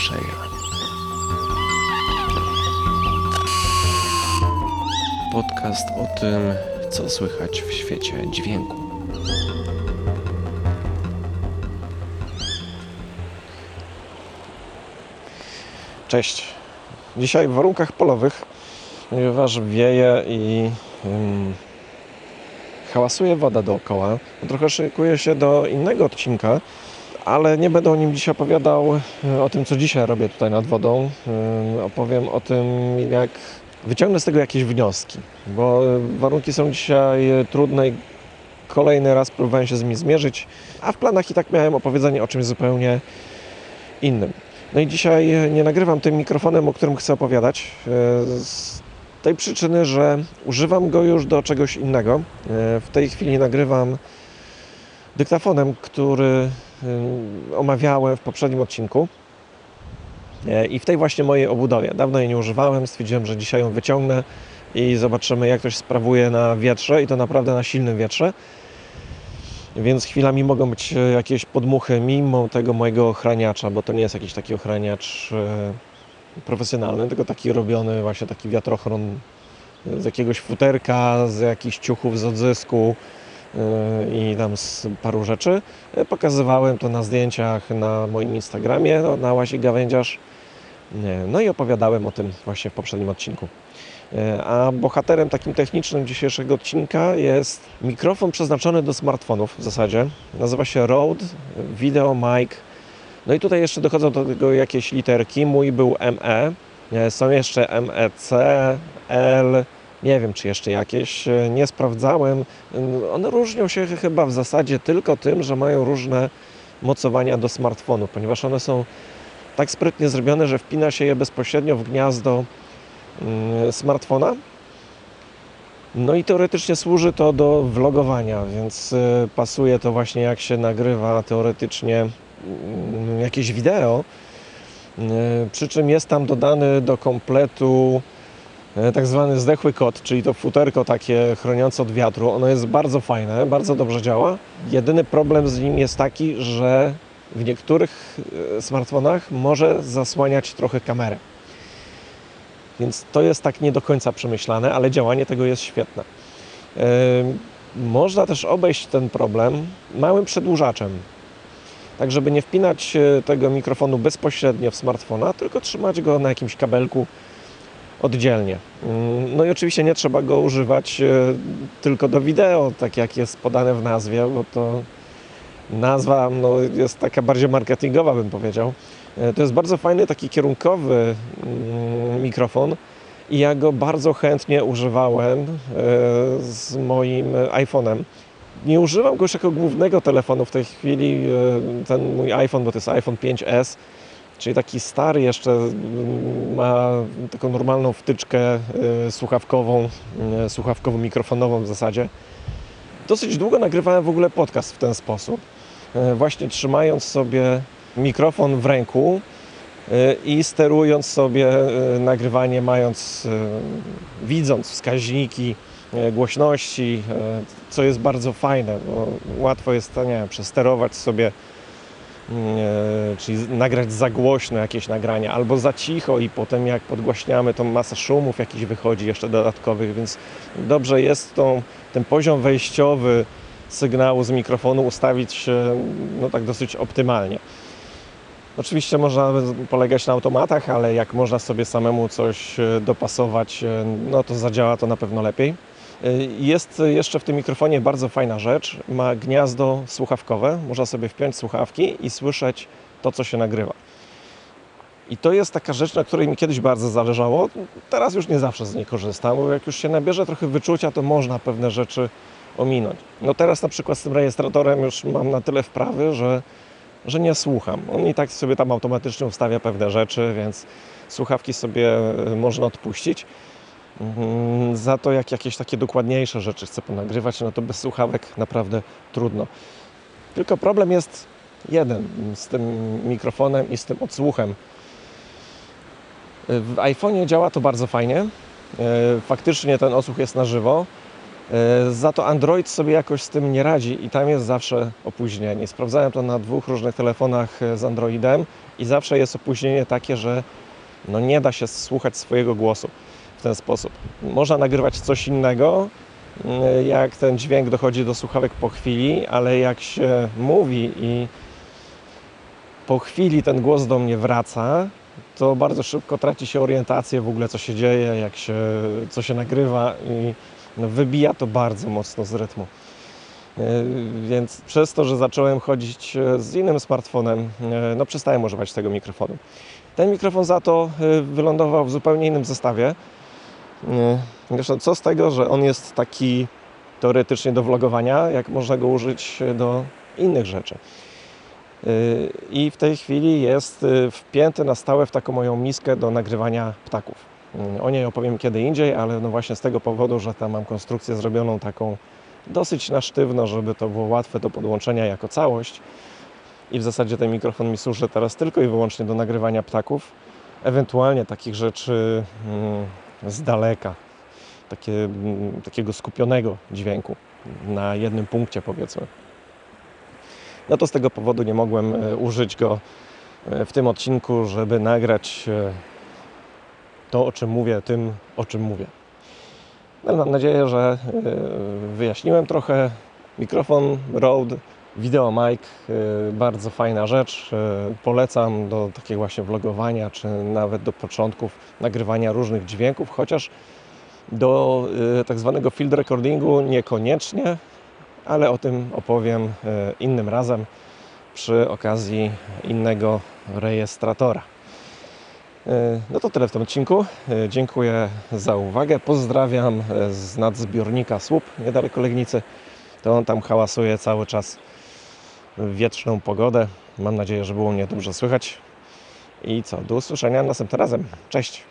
usłyszenia. Podcast o tym, co słychać w świecie dźwięku. Cześć. Dzisiaj w warunkach polowych, ponieważ wieje i ym, hałasuje woda dookoła, trochę szykuję się do innego odcinka, ale nie będę o nim dzisiaj opowiadał, y, o tym co dzisiaj robię tutaj nad wodą. Y, opowiem o tym, jak wyciągnę z tego jakieś wnioski, bo y, warunki są dzisiaj trudne i kolejny raz próbowałem się z nimi zmierzyć, a w planach i tak miałem opowiedzenie o czymś zupełnie innym. No i dzisiaj nie nagrywam tym mikrofonem, o którym chcę opowiadać. e, Z tej przyczyny, że używam go już do czegoś innego. E, W tej chwili nagrywam dyktafonem, który e, omawiałem w poprzednim odcinku. I w tej właśnie mojej obudowie. Dawno jej nie używałem, stwierdziłem, że dzisiaj ją wyciągnę i zobaczymy, jak to się sprawuje na wietrze i to naprawdę na silnym wietrze. Więc chwilami mogą być e, jakieś podmuchy mimo tego mojego ochraniacza, bo to nie jest jakiś taki ochraniacz e, profesjonalny, tylko taki robiony właśnie taki wiatrochron z jakiegoś futerka, z jakichś ciuchów z odzysku i tam z paru rzeczy. E, Pokazywałem to na zdjęciach na moim Instagramie, no, na Łasi Gawędziarz. No i opowiadałem o tym właśnie w poprzednim odcinku. E, A bohaterem takim technicznym dzisiejszego odcinka jest mikrofon przeznaczony do smartfonów w zasadzie. Nazywa się Rode Video Mic. No i tutaj jeszcze dochodzą do tego jakieś literki. Mój był ME. E, Są jeszcze MEC, L. Nie wiem, czy jeszcze jakieś. E, Nie sprawdzałem. E, One różnią się chyba w zasadzie tylko tym, że mają różne mocowania do smartfonu, ponieważ one są tak sprytnie zrobione, że wpina się je bezpośrednio w gniazdo mm, smartfona. No i teoretycznie służy to do vlogowania, więc y, pasuje to właśnie jak się nagrywa teoretycznie mm, jakieś wideo. Y, Przy czym jest tam dodany do kompletu tak zwany zdechły kot, czyli to futerko takie chroniące od wiatru. Ono jest bardzo fajne, bardzo dobrze działa. Jedyny problem z nim jest taki, że w niektórych y, smartfonach może zasłaniać trochę kamerę. Więc to jest tak nie do końca przemyślane, ale działanie tego jest świetne. Yy, Można też obejść ten problem małym przedłużaczem. Tak, żeby nie wpinać e, tego mikrofonu bezpośrednio w smartfona, tylko trzymać go na jakimś kabelku oddzielnie. Yy, No i oczywiście nie trzeba go używać e, tylko do wideo, tak jak jest podane w nazwie, bo to nazwa no, jest taka bardziej marketingowa, bym powiedział. E, To jest bardzo fajny, taki kierunkowy mm, mikrofon i ja go bardzo chętnie używałem e, z moim iPhone'em. Nie używam go już jako głównego telefonu w tej chwili, ten mój iPhone, bo to jest iPhone 5S, czyli taki stary jeszcze, mm, ma taką normalną wtyczkę e, słuchawkową, e, słuchawkowo-mikrofonową w zasadzie. Dosyć długo nagrywałem w ogóle podcast w ten sposób, e, właśnie trzymając sobie mikrofon w ręku i sterując sobie nagrywanie, mając, widząc wskaźniki głośności, co jest bardzo fajne, bo łatwo jest nie wiem, przesterować sobie, czyli nagrać za głośno jakieś nagrania, albo za cicho i potem jak podgłaśniamy, to masa szumów jakichś wychodzi jeszcze dodatkowych, więc dobrze jest tą, ten poziom wejściowy sygnału z mikrofonu ustawić no tak dosyć optymalnie. Oczywiście można polegać na automatach, ale jak można sobie samemu coś e, dopasować, e, no to zadziała to na pewno lepiej. E, Jest jeszcze w tym mikrofonie bardzo fajna rzecz. Ma gniazdo słuchawkowe. Można sobie wpiąć słuchawki i słyszeć to, co się nagrywa. I to jest taka rzecz, na której mi kiedyś bardzo zależało. Teraz już nie zawsze z niej korzystam, bo jak już się nabierze trochę wyczucia, to można pewne rzeczy ominąć. No teraz na przykład z tym rejestratorem już mam na tyle wprawy, że, że nie słucham. On i tak sobie tam automatycznie ustawia pewne rzeczy, więc słuchawki sobie e, można odpuścić. Mhm, Za to jak jakieś takie dokładniejsze rzeczy chcę ponagrywać, no to bez słuchawek naprawdę trudno. Tylko problem jest jeden z tym mikrofonem i z tym odsłuchem. W iPhone'ie działa to bardzo fajnie. E, Faktycznie ten odsłuch jest na żywo, E, Za to Android sobie jakoś z tym nie radzi i tam jest zawsze opóźnienie. Sprawdzałem to na dwóch różnych telefonach e, z Androidem i zawsze jest opóźnienie takie, że no nie da się słuchać swojego głosu w ten sposób. Można nagrywać coś innego, mm, jak ten dźwięk dochodzi do słuchawek po chwili, ale jak się mówi i po chwili ten głos do mnie wraca, to bardzo szybko traci się orientację w ogóle, co się dzieje, jak się, co się nagrywa i no, wybija to bardzo mocno z rytmu. Yy, Więc przez to, że zacząłem chodzić e, z innym smartfonem, no przestałem używać tego mikrofonu. Ten mikrofon za to wylądował w zupełnie innym zestawie. E, Zresztą co z tego, że on jest taki teoretycznie do vlogowania, jak można go użyć do innych rzeczy. Yy, I w tej chwili jest yy, wpięty na stałe w taką moją miskę do nagrywania ptaków. Yy, O niej opowiem kiedy indziej, ale no właśnie z tego powodu, że tam mam konstrukcję zrobioną taką dosyć na sztywno, żeby to było łatwe do podłączenia jako całość. I w zasadzie ten mikrofon mi służy teraz tylko i wyłącznie do nagrywania ptaków, ewentualnie takich rzeczy mm, z daleka, takie, mm, takiego skupionego dźwięku na jednym punkcie powiedzmy no to z tego powodu nie mogłem e, użyć go e, w tym odcinku, żeby nagrać e, to, o czym mówię, tym, o czym mówię. No, mam nadzieję, że wyjaśniłem trochę. Mikrofon Rode Video Mic, e, bardzo fajna rzecz. E, Polecam do takiego właśnie vlogowania, czy nawet do początków nagrywania różnych dźwięków, chociaż do e, tak zwanego field recordingu niekoniecznie, ale o tym opowiem innym razem przy okazji innego rejestratora. No to tyle w tym odcinku. Dziękuję za uwagę. Pozdrawiam z nadzbiornika Słup niedaleko Legnicy. To on tam hałasuje cały czas wietrzną pogodę. Mam nadzieję, że było mnie dobrze słychać. I co, do usłyszenia następnym razem. Cześć!